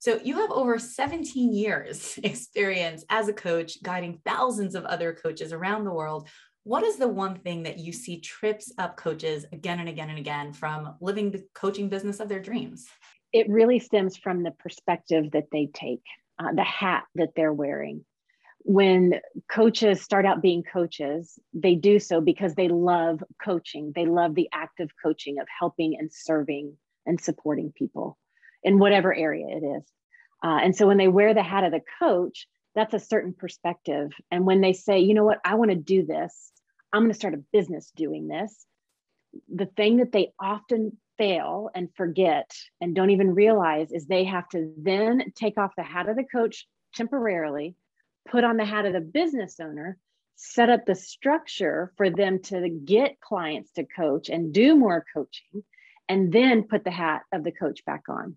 So, you have over 17 years experience as a coach, guiding thousands of other coaches around the world. What is the one thing that you see trips up coaches again and again and again from living the coaching business of their dreams? It really stems from the perspective that they take, uh, the hat that they're wearing. When coaches start out being coaches, they do so because they love coaching. They love the act of coaching, of helping and serving and supporting people in whatever area it is. Uh, and so when they wear the hat of the coach, that's a certain perspective. And when they say, you know what, I want to do this, I'm going to start a business doing this, the thing that they often fail and forget and don't even realize is they have to then take off the hat of the coach temporarily, put on the hat of the business owner, set up the structure for them to get clients to coach and do more coaching, and then put the hat of the coach back on.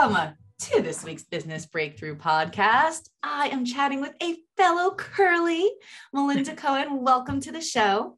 Welcome to this week's Business Breakthrough Podcast. I am chatting with a fellow curly, Melinda Cohan. Welcome to the show.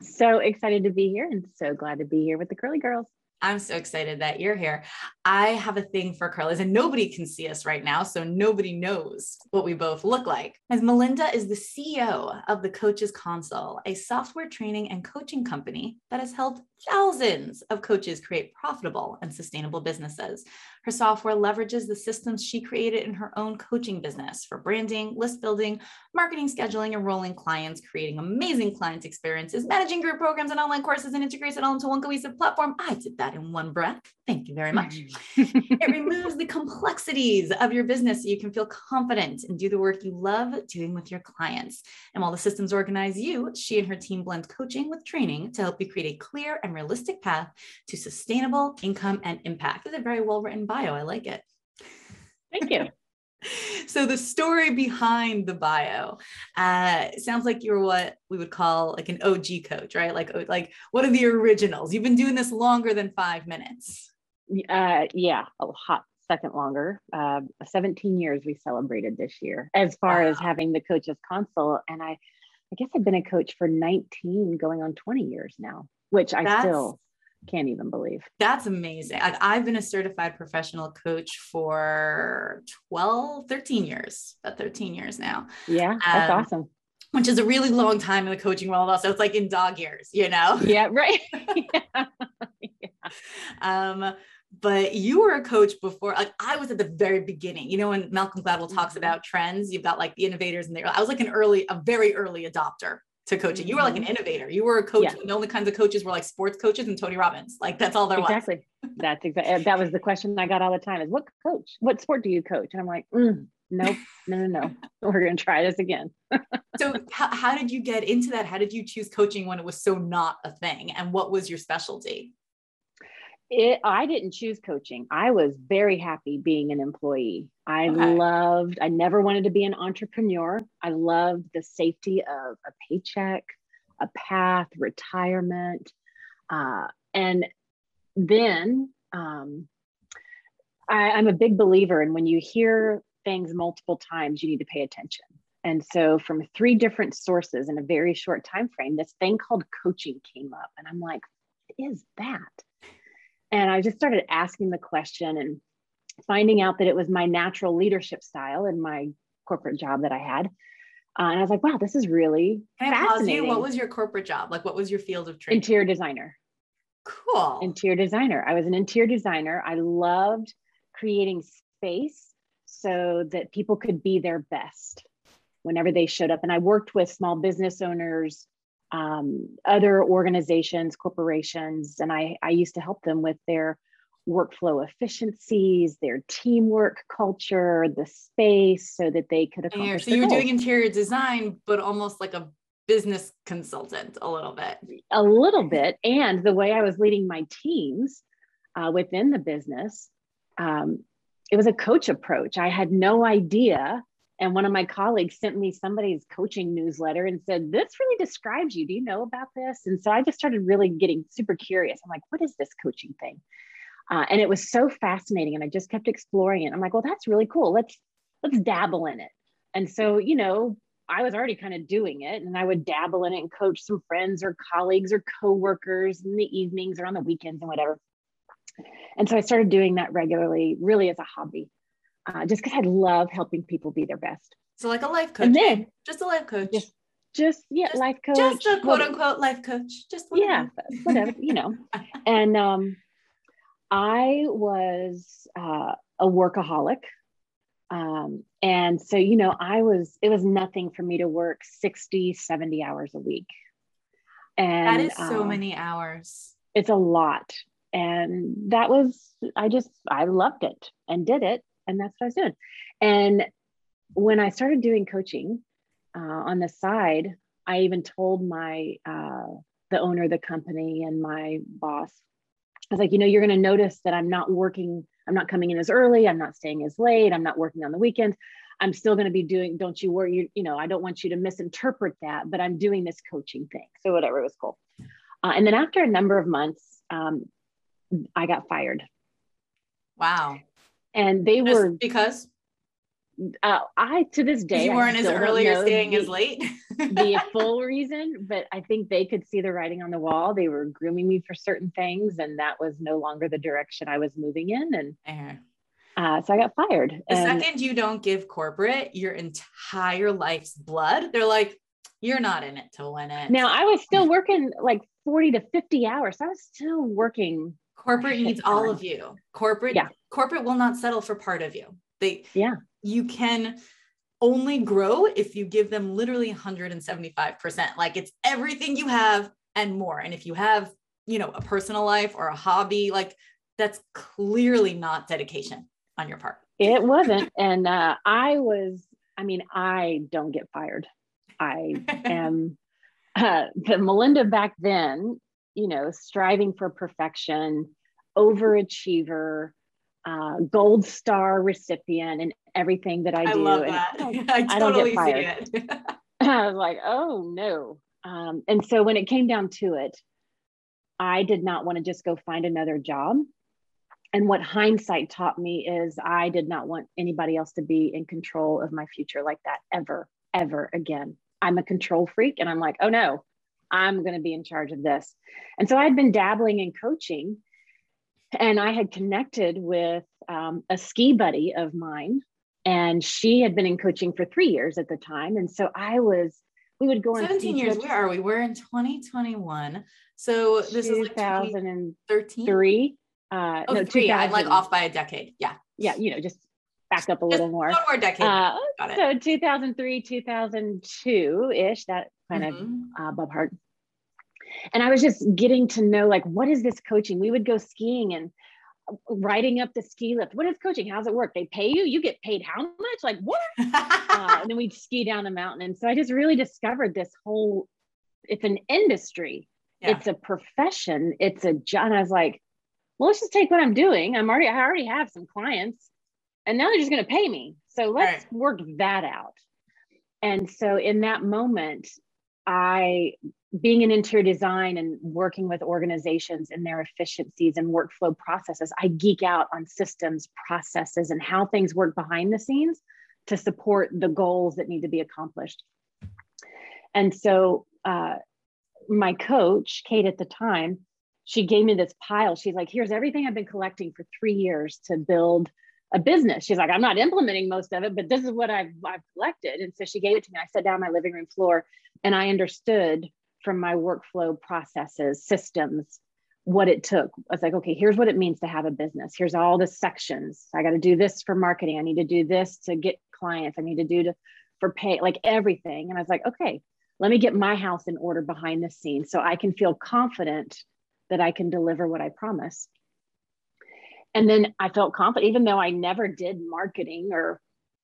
So excited to be here and so glad to be here with the curly girls. I'm so excited that you're here. I have a thing for curlies, and nobody can see us right now, so nobody knows what we both look like. As Melinda is the CEO of the Coaches Console, a software training and coaching company that has helped thousands of coaches create profitable and sustainable businesses. Her software leverages the systems she created in her own coaching business for branding, list building, marketing, scheduling, enrolling clients, creating amazing client experiences, managing group programs and online courses, and integrates it all into one cohesive platform. I did that in one breath. Thank you very much. Mm-hmm. it removes the complexities of your business so you can feel confident and do the work you love doing with your clients. And while the systems organize you, she and her team blend coaching with training to help you create a clear and realistic path to sustainable income and impact. It's a very well written bio. I like it. Thank you. so the story behind the bio uh, sounds like you're what we would call like an OG coach, right? Like like what are the originals? You've been doing this longer than five minutes. Uh, yeah, a hot second longer. Uh, 17 years we celebrated this year as far wow. as having the coaches console, and I, I guess I've been a coach for 19, going on 20 years now, which I That's- still can't even believe. That's amazing. I've, I've been a certified professional coach for 12, 13 years, about 13 years now. Yeah, that's um, awesome. Which is a really long time in the coaching world. Also, it's like in dog years, you know? Yeah, right. yeah. yeah. Um, but you were a coach before like i was at the very beginning you know when malcolm gladwell talks mm-hmm. about trends you've got like the innovators and the. i was like an early a very early adopter to coaching. You were like an mm-hmm. innovator. You were a coach. Yeah. The only kinds of coaches were like sports coaches and Tony Robbins. Like that's all there exactly. was. Exactly. That's exactly. That was the question I got all the time is what coach? What sport do you coach? And I'm like, mm, nope, no, no, no. We're to try this again. so how, how did you get into that? How did you choose coaching when it was so not a thing? And what was your specialty? It i didn't choose coaching. I was very happy being an employee. I okay. loved i never wanted to be an entrepreneur. I loved the safety of a paycheck a path retirement uh, and then um, I, i'm a big believer in when you hear things multiple times you need to pay attention. And so from three different sources in a very short time frame this thing called coaching came up and i'm like what is that and I just started asking the question and finding out that it was my natural leadership style in my corporate job that I had. Uh, and I was like, wow, this is really Can I pause you? What was your corporate job? Like, what was your field of training? Interior designer. Cool. Interior designer. I was an interior designer. I loved creating space so that people could be their best whenever they showed up. And I worked with small business owners, um, other organizations, corporations, and I, I used to help them with their workflow efficiencies, their teamwork culture, the space, so that they could accomplish. So you were doing interior design, but almost like a business consultant, a little bit. A little bit, and the way I was leading my teams uh, within the business, um, it was a coach approach. I had no idea. And one of my colleagues sent me somebody's coaching newsletter and said, This really describes you. Do you know about this? And so I just started really getting super curious. I'm like, What is this coaching thing? Uh, and it was so fascinating. And I just kept exploring it. I'm like, Well, that's really cool. Let's let's dabble in it. And so, you know, I was already kind of doing it and I would dabble in it and coach some friends or colleagues or coworkers in the evenings or on the weekends and whatever. And so I started doing that regularly, really as a hobby, uh, just because I love helping people be their best. So like a life coach, and then, just a life coach. Just, just yeah, just, life coach. Just a quote unquote life coach. Just whatever. yeah, whatever you know. and um, I was uh, a workaholic. Um, and so, you know, I was, it was nothing for me to work 60, 70 hours a week. And that is so um, many hours. It's a lot and that was i just i loved it and did it and that's what i was doing and when i started doing coaching uh, on the side i even told my uh, the owner of the company and my boss i was like you know you're going to notice that i'm not working i'm not coming in as early i'm not staying as late i'm not working on the weekends i'm still going to be doing don't you worry you, you know i don't want you to misinterpret that but i'm doing this coaching thing so whatever it was cool uh, and then after a number of months um, I got fired. Wow. And they Just were because uh, I to this day you weren't as early or staying the, as late. the full reason, but I think they could see the writing on the wall. They were grooming me for certain things, and that was no longer the direction I was moving in. And uh-huh. uh, so I got fired. The and, second you don't give corporate your entire life's blood, they're like, you're not in it to win it. Now I was still working like 40 to 50 hours. I was still working corporate needs all of you. Corporate yeah. corporate will not settle for part of you. They yeah. you can only grow if you give them literally 175% like it's everything you have and more. And if you have you know a personal life or a hobby like that's clearly not dedication on your part. It wasn't. And uh, i was i mean i don't get fired. I am uh, the melinda back then you know, striving for perfection, overachiever, uh, gold star recipient, and everything that I, I do. Love that. I, I, totally I see it. I was like, oh no. Um, and so when it came down to it, I did not want to just go find another job. And what hindsight taught me is I did not want anybody else to be in control of my future like that ever, ever again. I'm a control freak and I'm like, oh no, I'm going to be in charge of this. And so I'd been dabbling in coaching and I had connected with um, a ski buddy of mine. And she had been in coaching for three years at the time. And so I was, we would go 17 years. Where are we? We're in 2021. So this is like 2013. Three. Uh, oh, no, three. I'm like off by a decade. Yeah. Yeah. You know, just back up a little more. One more decade. Uh, so 2003, 2002 ish, that kind mm-hmm. of uh, Bob Hart. And I was just getting to know like, what is this coaching? We would go skiing and uh, riding up the ski lift. What is coaching? How's it work? They pay you? You get paid how much? Like what? uh, and then we'd ski down the mountain. And so I just really discovered this whole, it's an industry. Yeah. It's a profession. It's a job. And I was like, well, let's just take what I'm doing. I'm already, I already have some clients and now they're just going to pay me. So let's right. work that out. And so in that moment, I, being in interior design and working with organizations and their efficiencies and workflow processes, I geek out on systems, processes, and how things work behind the scenes to support the goals that need to be accomplished. And so, uh, my coach, Kate, at the time, she gave me this pile. She's like, here's everything I've been collecting for three years to build a business. She's like, I'm not implementing most of it, but this is what I've, I've collected. And so she gave it to me. I sat down my living room floor and I understood from my workflow processes, systems, what it took. I was like, okay, here's what it means to have a business. Here's all the sections. I got to do this for marketing. I need to do this to get clients. I need to do to for pay, like everything. And I was like, okay, let me get my house in order behind the scenes so I can feel confident that I can deliver what I promise. And then I felt confident, even though I never did marketing or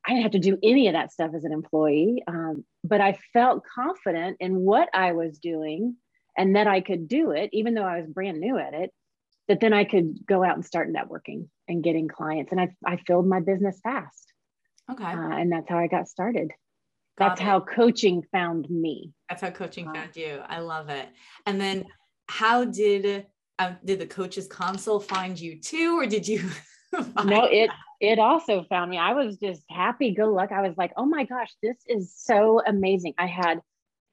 I didn't have to do any of that stuff as an employee. Um, but I felt confident in what I was doing and that I could do it, even though I was brand new at it. that then I could go out and start networking and getting clients. And I, I filled my business fast. Okay. Uh, and that's how I got started. That's how coaching found me. That's how coaching uh, found you. I love it. And then how did um, did the coaches console find you too, or did you? no, it it also found me. I was just happy good luck. I was like, oh my gosh, this is so amazing. I had,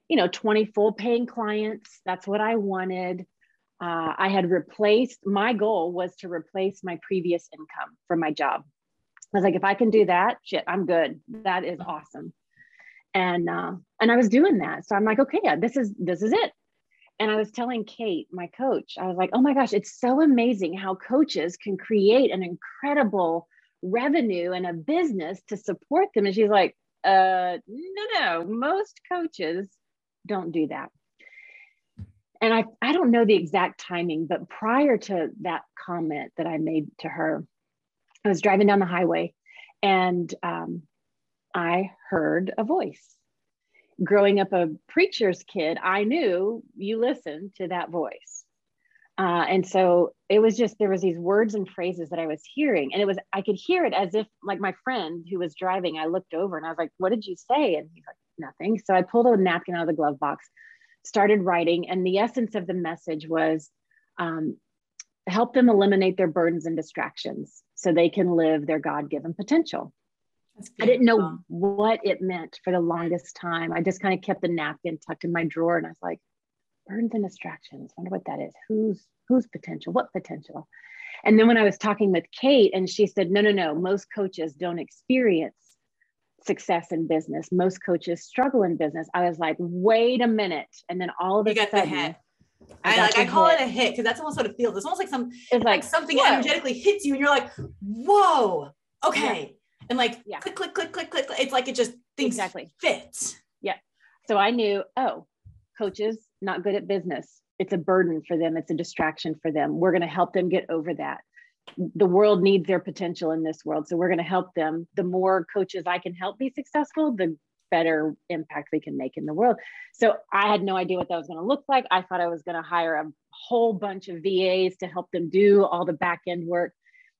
you know, 20 full paying clients. That's what I wanted. Uh, I had replaced, my goal was to replace my previous income from my job. I was like, if I can do that, shit, I'm good. That is awesome. And uh, and I was doing that. So I'm like, okay, yeah, this is this is it. And I was telling Kate, my coach, I was like, oh my gosh, it's so amazing how coaches can create an incredible revenue and a business to support them. And she's like, uh, no, no, most coaches don't do that and I, I don't know the exact timing, but prior to that comment that I made to her, I was driving down the highway and um, I heard a voice. Growing up a preacher's kid, I knew you listened to that voice. Uh, and so it was just there was these words and phrases that I was hearing, and it was I could hear it as if like my friend who was driving. I looked over and I was like, "What did you say?" And he's like, "Nothing." So I pulled a napkin out of the glove box started writing. And the essence of the message was um, help them eliminate their burdens and distractions so they can live their God given potential. I didn't know what it meant for the longest time. I just kind of kept the napkin tucked in my drawer and I was like, burdens and distractions. Wonder what that is. Who's whose potential? What potential? And then when I was talking with Kate and she said, no, no, no, most coaches don't experience success in business. Most coaches struggle in business. I was like, wait a minute. And then all of a you sudden, the hit. I, I like I call hit. it a hit because that's almost what it feels. It's almost like some it's like, like something whoa. energetically hits you and you're like, whoa, okay. Yeah. And like yeah. click, click, click, click, click. It's like it just things exactly fit. Yeah. So I knew, oh, coaches not good at business. It's a burden for them. It's a distraction for them. We're going to help them get over that the world needs their potential in this world. So we're going to help them. The more coaches I can help be successful, the better impact we can make in the world. So I had no idea what that was going to look like. I thought I was going to hire a whole bunch of VAs to help them do all the back end work.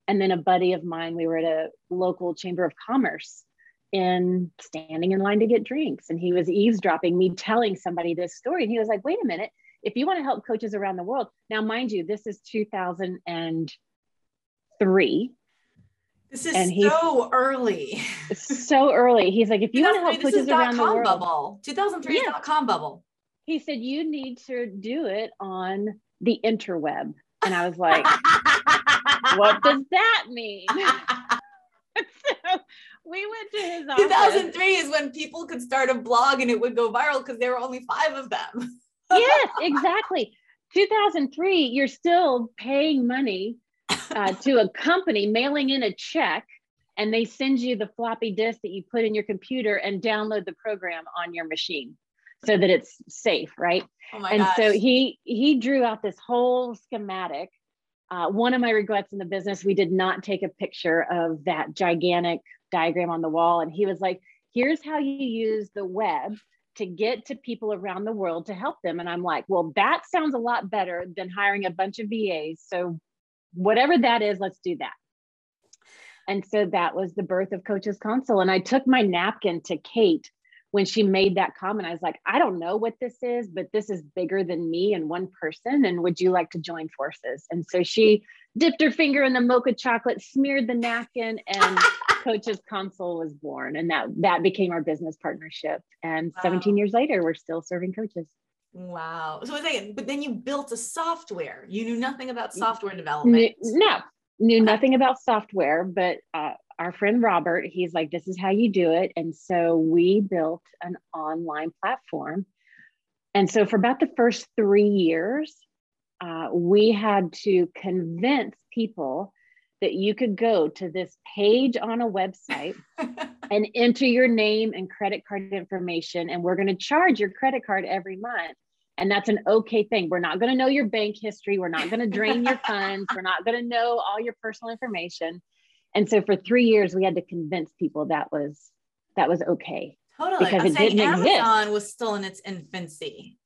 And then a buddy of mine, we were at a local chamber of commerce in standing in line to get drinks. And he was eavesdropping me telling somebody this story. And he was like, wait a minute, if you want to help coaches around the world, now mind you, this is 2003. This is and so early. so early. He's like, if you want to help coaches around the world, bubble. 2003 yeah. dot com bubble. He said you need to do it on the interweb, and I was like, what does that mean? so we went to his office. 2003 is when people could start a blog and it would go viral because there were only five of them. yes, exactly. 2003, you're still paying money uh, to a company mailing in a check and they send you the floppy disk that you put in your computer and download the program on your machine so that it's safe right oh and gosh. so he he drew out this whole schematic uh, one of my regrets in the business we did not take a picture of that gigantic diagram on the wall and he was like here's how you use the web to get to people around the world to help them and i'm like well that sounds a lot better than hiring a bunch of vas so whatever that is, let's do that. And so that was the birth of Coaches Console. And I took my napkin to Kate when she made that comment. I was like, I don't know what this is, but this is bigger than me and one person. And would you like to join forces? And so she dipped her finger in the mocha chocolate, smeared the napkin, and Coaches Console was born. And that that became our business partnership. And wow. 17 years later, we're still serving coaches. Wow. So like, but then you built a software. You knew nothing about software development. No, knew nothing about software, but uh, our friend Robert, he's like, this is how you do it. And so we built an online platform. And so for about the first three years, uh, we had to convince people that you could go to this page on a website and enter your name and credit card information and we're going to charge your credit card every month and that's an okay thing. We're not going to know your bank history. We're not going to drain your funds. We're not going to know all your personal information. And so for three years, we had to convince people that was that was okay. Totally. Because I'm it didn't Amazon exist. was still in its infancy.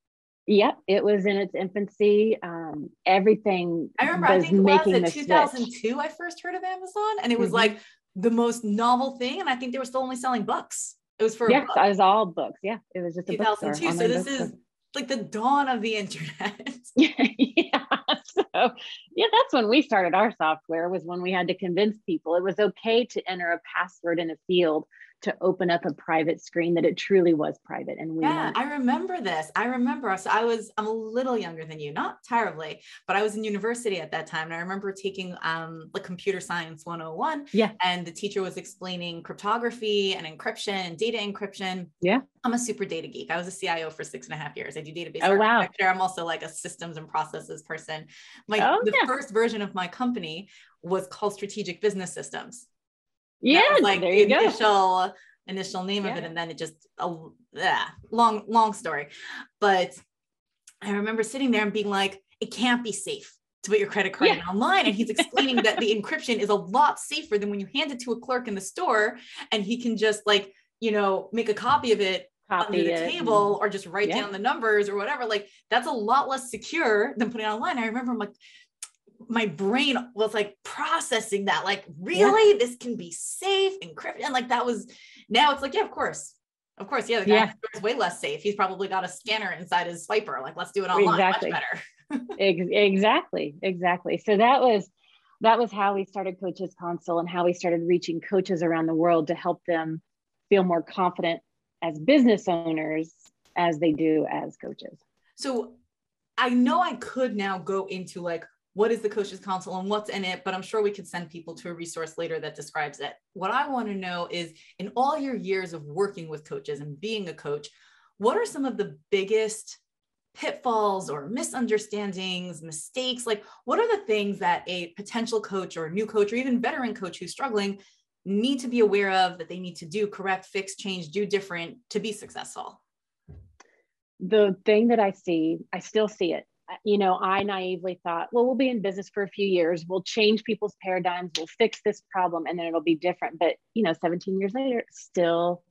Yep, it was in its infancy. Um, everything I remember I think it was in 2002 I first heard of Amazon and it was mm-hmm. like the most novel thing and I think they were still only selling books. It was for Yes, it was all books. Yeah, it was just a 2002. so this is like the dawn of the internet. yeah. So yeah, that's when we started our software was when we had to convince people it was okay to enter a password in a field to open up a private screen that it truly was private and we yeah i remember this. I remember. So i was i'm a little younger than you not terribly but i was in university at that time and i remember taking um like computer science 101 yeah. and the teacher was explaining cryptography and encryption and data encryption. Yeah. I'm a super data geek. I was a cio for six and a half years. I do database oh wow. i'm also like a systems and processes person. My oh, the yeah. first version of my company was called strategic business systems yeah, like there you the initial go. initial name yeah. of it, and then it just a yeah, long long story. But I remember sitting there and being like, it can't be safe to put your credit card yeah. online. And he's explaining that the encryption is a lot safer than when you hand it to a clerk in the store and he can just like, you know, make a copy of it copy under the it. table or just write yeah. down the numbers or whatever. Like that's a lot less secure than putting it online. I remember I'm like, my brain was like processing that like really yeah. this can be safe encrypted and like that was now it's like yeah of course. Of course yeah the guy yeah. is way less safe. He's probably got a scanner inside his swiper. Like let's do it online. Exactly. much better exactly exactly. So that was that was how we started coaches console and how we started reaching coaches around the world to help them feel more confident as business owners as they do as coaches. So i know i could now go into like what is the coaches console and what's in it but i'm sure we could send people to a resource later that describes it. What i want to know is in all your years of working with coaches and being a coach what are some of the biggest pitfalls or misunderstandings mistakes? Like what are the things that a potential coach or a new coach or even veteran coach who's struggling need to be aware of that they need to do correct fix change do different to be successful? The thing that i see i still see it you know, I naively thought, well, we'll be in business for a few years, we'll change people's paradigms, we'll fix this problem, and then it'll be different. But, you know, 17 years later, still,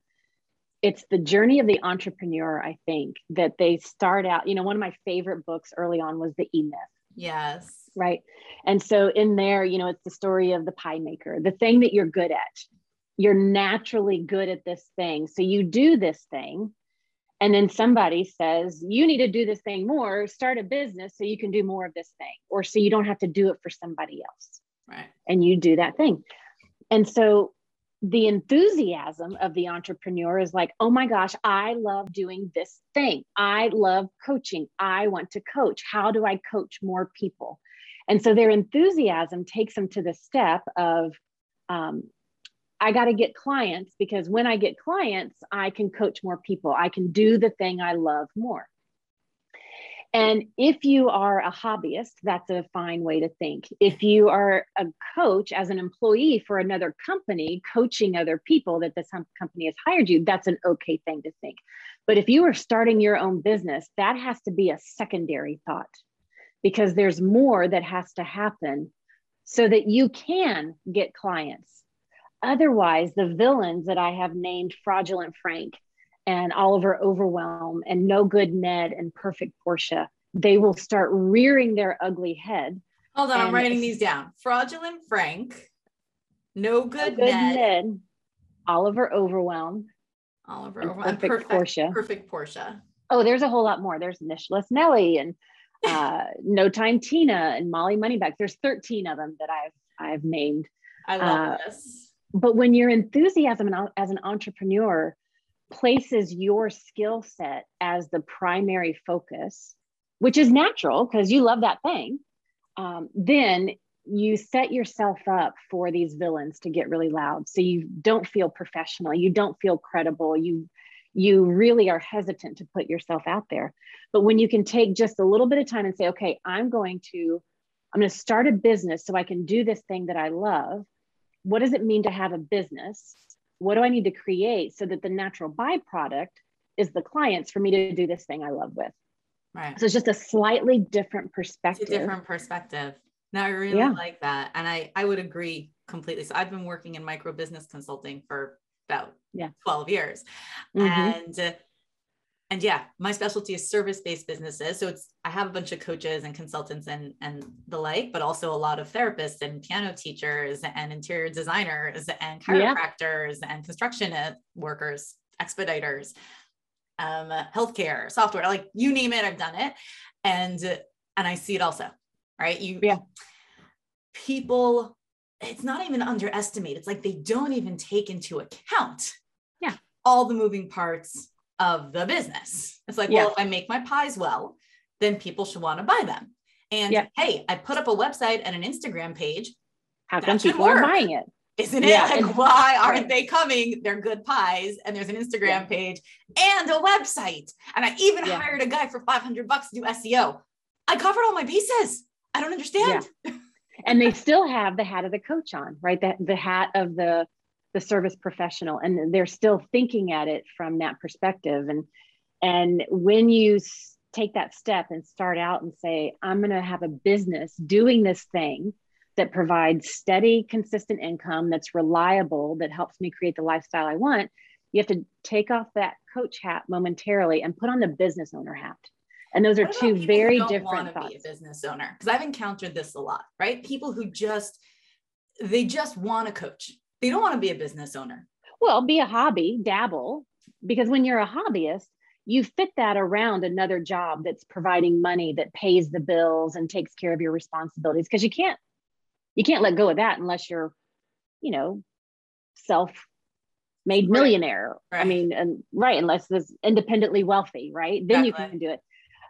it's the journey of the entrepreneur, I think, that they start out. You know, one of my favorite books early on was The E Myth. Yes. Right. And so in there, you know, it's the story of the pie maker, the thing that you're good at. You're naturally good at this thing. So you do this thing and then somebody says you need to do this thing more start a business so you can do more of this thing or so you don't have to do it for somebody else. Right. And you do that thing. And so the enthusiasm of the entrepreneur is like oh my gosh i love doing this thing. I love coaching. I want to coach. How do i coach more people? And so their enthusiasm takes them to the step of um, I got to get clients because when I get clients, I can coach more people. I can do the thing I love more. And if you are a hobbyist, that's a fine way to think. If you are a coach as an employee for another company, coaching other people that this company has hired you, that's an okay thing to think. But if you are starting your own business, that has to be a secondary thought because there's more that has to happen so that you can get clients Otherwise, the villains that I have named Fraudulent Frank and Oliver Overwhelm and No Good Ned and Perfect Portia, they will start rearing their ugly head. Hold on, I'm writing these down. Fraudulent Frank, No Good, no good Ned, Ned, Oliver Overwhelm, Oliver Overwhelm, Perfect, perfect Portia. Perfect Portia. Oh, there's a whole lot more. There's Nishless Nelly and uh, No Time Tina and Molly Moneybags. There's 13 of them that I've I've named. I love uh, this but when your enthusiasm as an entrepreneur places your skill set as the primary focus, which is natural because you love that thing, um, then you set yourself up for these villains to get really loud. So you don't feel professional, you don't feel credible, you you really are hesitant to put yourself out there. But when you can take just a little bit of time and say, okay, I'm going to I'm going to start a business so I can do this thing that I love what does it mean to have a business? What do I need to create so that the natural byproduct is the clients for me to do this thing I love with? Right. So it's just a slightly different perspective. different perspective. Now I really yeah. like that. And I, I would agree completely. So I've been working in micro business consulting for about yeah. 12 years. Mm-hmm. And and yeah, my specialty is service-based businesses. So it's I have a bunch of coaches and consultants and and the like, but also a lot of therapists and piano teachers and interior designers and chiropractors yeah. and construction workers, expediters, um, healthcare, software, like you name it, I've done it. And and I see it also, right? You yeah. People, it's not even underestimated. It's like they don't even take into account yeah all the moving parts of the business. It's like, yeah. well, if I make my pies well, then people should want to buy them. And yeah. hey, I put up a website and an Instagram page. How come people work, are buying it? Isn't it? Yeah. Like, why aren't they coming? They're good pies, and there's an Instagram page and a website. And I even hired a guy for 500 bucks to do SEO. I covered all my pieces. I don't understand. and they still have the hat of the coach on, right? That the hat of the the service professional and they're still thinking at it from that perspective and and when you take that step and start out and say i'm going to have a business doing this thing that provides steady consistent income that's reliable that helps me create the lifestyle i want you have to take off that coach hat momentarily and put on the business owner hat and those are two very different thoughts. Be a business owner because I've encountered this a lot, right? People who just they just want to coach. They don't want to be a business owner. Well, be a hobby, dabble, because when you're a hobbyist, you fit that around another job that's providing money that pays the bills and takes care of your responsibilities because you can't you can't let go of that unless you're you know self made millionaire right. i mean and right unless it's independently wealthy right then exactly. you can do it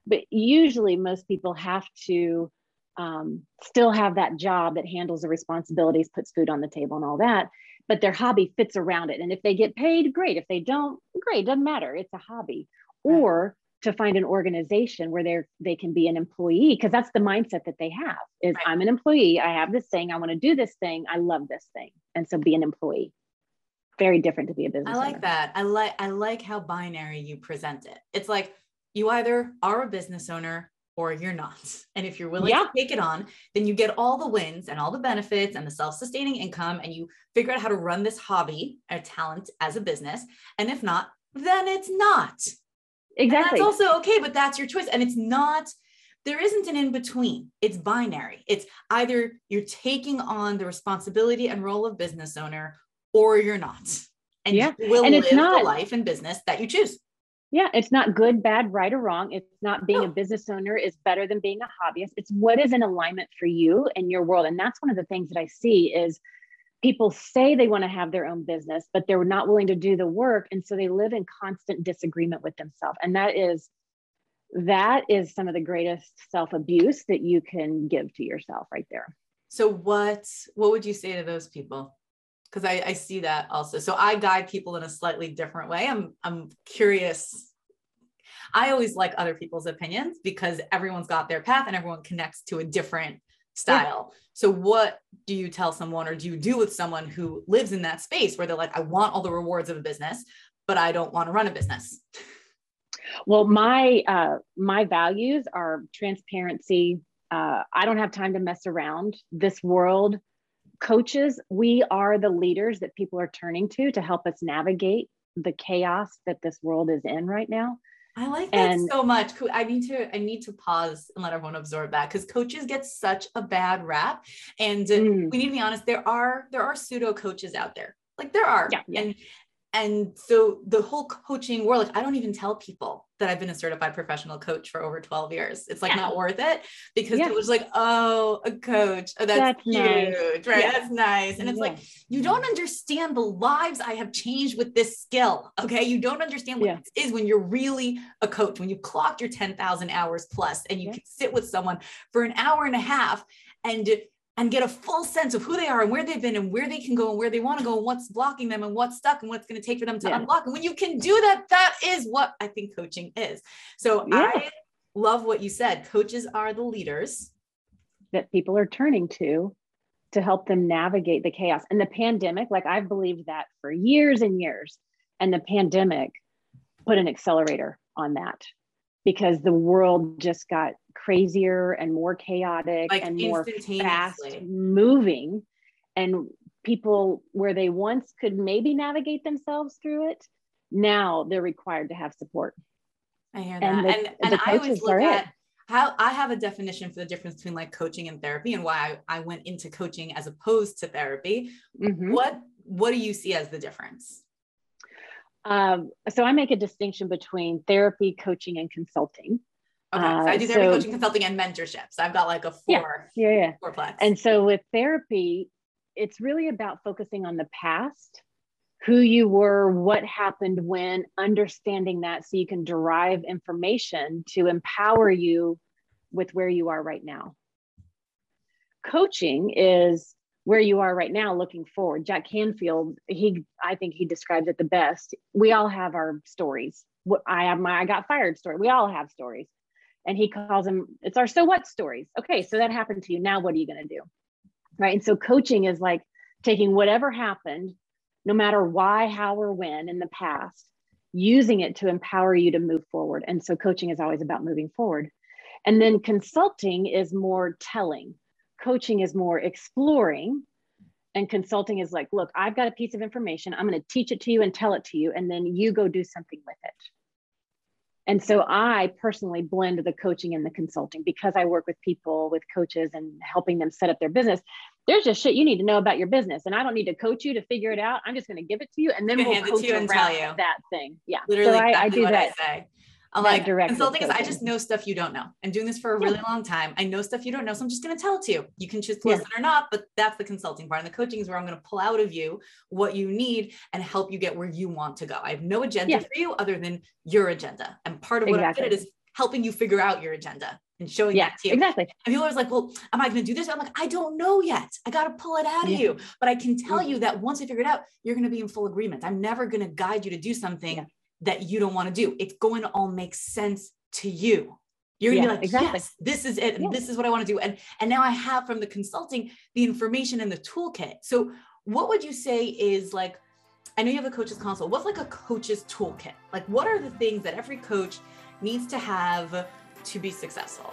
but usually most people have to um, still have that job that handles the responsibilities, puts food on the table, and all that. But their hobby fits around it. And if they get paid, great. If they don't, great. Doesn't matter. It's a hobby. Or to find an organization where they're they can be an employee because that's the mindset that they have is right. i'm an employee i have this thing i want to do this thing i love this thing and so be an employee very different to be a business i like owner. that i like i like how binary you present it it's like you either are a business owner or you're not. And if you're willing yeah. to take it on, then you get all the wins and all the benefits and the self sustaining income, and you figure out how to run this hobby or talent as a business. And if not, then it's not. Exactly. And that's also okay, but that's your choice. And it's not, there isn't an in between. It's binary. It's either you're taking on the responsibility and role of business owner or you're not. And yeah. you will and live not, the life and business that you choose yeah it's not good bad right or wrong. It's not being no. a oh. business owner is better than being a hobbyist. It's what is in alignment for you and your world. And that's one of the things that i see is people say they want to have their own business but they're not willing to do the work. And so they live in constant disagreement with themselves. And that is that is some of the greatest self abuse that you can give to yourself right there. So what what would you say to those people because I, I see that also. So I guide people in a slightly different way. I'm I'm curious. I always like other people's opinions because everyone's got their path and everyone connects to a different style. Yeah. So what do you tell someone or do you do with someone who lives in that space where they're like, I want all the rewards of a business, but I don't want to run a business? Well, my uh, my values are transparency. Uh, I don't have time to mess around. This world coaches, we are the leaders that people are turning to to help us navigate the chaos that this world is in right now. I like that and, so much. I need to I need to pause and let everyone absorb that because coaches get such a bad rap, and mm. we need to be honest. There are there are pseudo coaches out there, like there are, yeah. and and so the whole coaching world, like I don't even tell people that I've been a certified professional coach for over 12 years. It's like yeah. not worth it because yeah. it was like, oh, a coach. Oh, that's, that's cute. Nice. Right. Yeah. That's nice. And it's like, you don't understand the lives I have changed with this skill. Okay. You don't understand what this is when you're really a coach, when you clocked your 10,000 hours plus and you can sit with someone for an hour and a half and and get a full sense of who they are and where they've been and where they can go and where they want to go and what's blocking them and what's stuck and what's going to take for them to yeah. unblock. And when you can do that, that is what I think coaching is. So yeah. I love what you said. Coaches are the leaders that people are turning to to help them navigate the chaos. And the pandemic, like I've believed that for years and years. And the pandemic put an accelerator on that because the world just got crazier and more chaotic like and more fast moving and people where they once could maybe navigate themselves through it now they're required to have support I hear that. And, the, and, and I always look at it. how I have a definition for the difference between like coaching and therapy and why I, I went into coaching as opposed to therapy. Mm-hmm. What what do you see as the difference? Um, so I make a distinction between therapy, coaching, and consulting. Okay, so I do therapy, so, coaching, consulting, and mentorships. I've got like a four, yeah, yeah, yeah. fourplex. And so with therapy, it's really about focusing on the past, who you were, what happened when, understanding that so you can derive information to empower you with where you are right now. Coaching is where you are right now looking forward. Jack Canfield, he I think he describes it the best. We all have our stories. I have my I got fired story. We all have stories. And he calls them it's our so what stories. Okay, so that happened to you. Now what are you going to do? Right? And so coaching is like taking whatever happened, no matter why, how or when in the past, using it to empower you to move forward. And so coaching is always about moving forward. And then consulting is more telling coaching is more exploring and consulting is like look i've got a piece of information. I'm going to teach it to you and tell it to you and then you go do something with it. And so i personally blend the coaching and the consulting because i work with people with coaches and helping them set up their business. There's just shit you need to know about your business and i don't need to coach you to figure it out. I'm just going to give it to you and then we'll coach you around you. that thing. Yeah. Literally so I, I do that I'm like consulting is I just know stuff you don't know. I'm doing this for a really yeah. long time. I know stuff you don't know, so I'm just going to tell it to you. You can choose to listen or not, but that's the consulting part. And the coaching is where I'm going to pull out of you what you need and help you get where you want to go. I have no agenda yeah. for you other than your agenda. And part of what exactly. I did is helping you figure out your agenda and showing yeah, that to you. Exactly. And people are like, well, am I going to do this? I'm like, I don't know yet. I got to pull it out yeah. of you. But I can tell yeah. you that once I figure it out, you're going to be in full agreement. I'm never going to guide you to do something that you don't want to do. It's going to all make sense to you. You're gonna yeah, be like, exactly. yes, this is it. Yeah. This is what I want to do. And and now I have from the consulting the information and the toolkit. So what would you say is like, I know you have a coach's console. What's like a coach's toolkit? Like what are the things that every coach needs to have to be successful?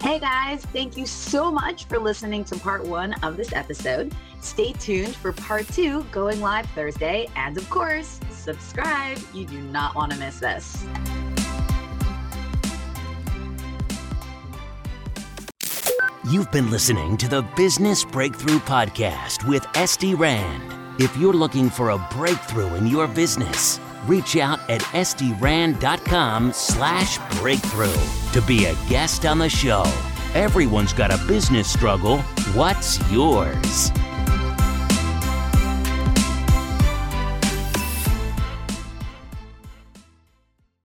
Hey guys, thank you so much for listening to part one of this episode. Stay tuned for part two going live Thursday. And of course, subscribe. You do not want to miss this. You've been listening to the Business Breakthrough Podcast with Esty Rand. If you're looking for a breakthrough in your business, reach out at estyrand.com slash breakthrough to be a guest on the show. Everyone's got a business struggle. What's yours?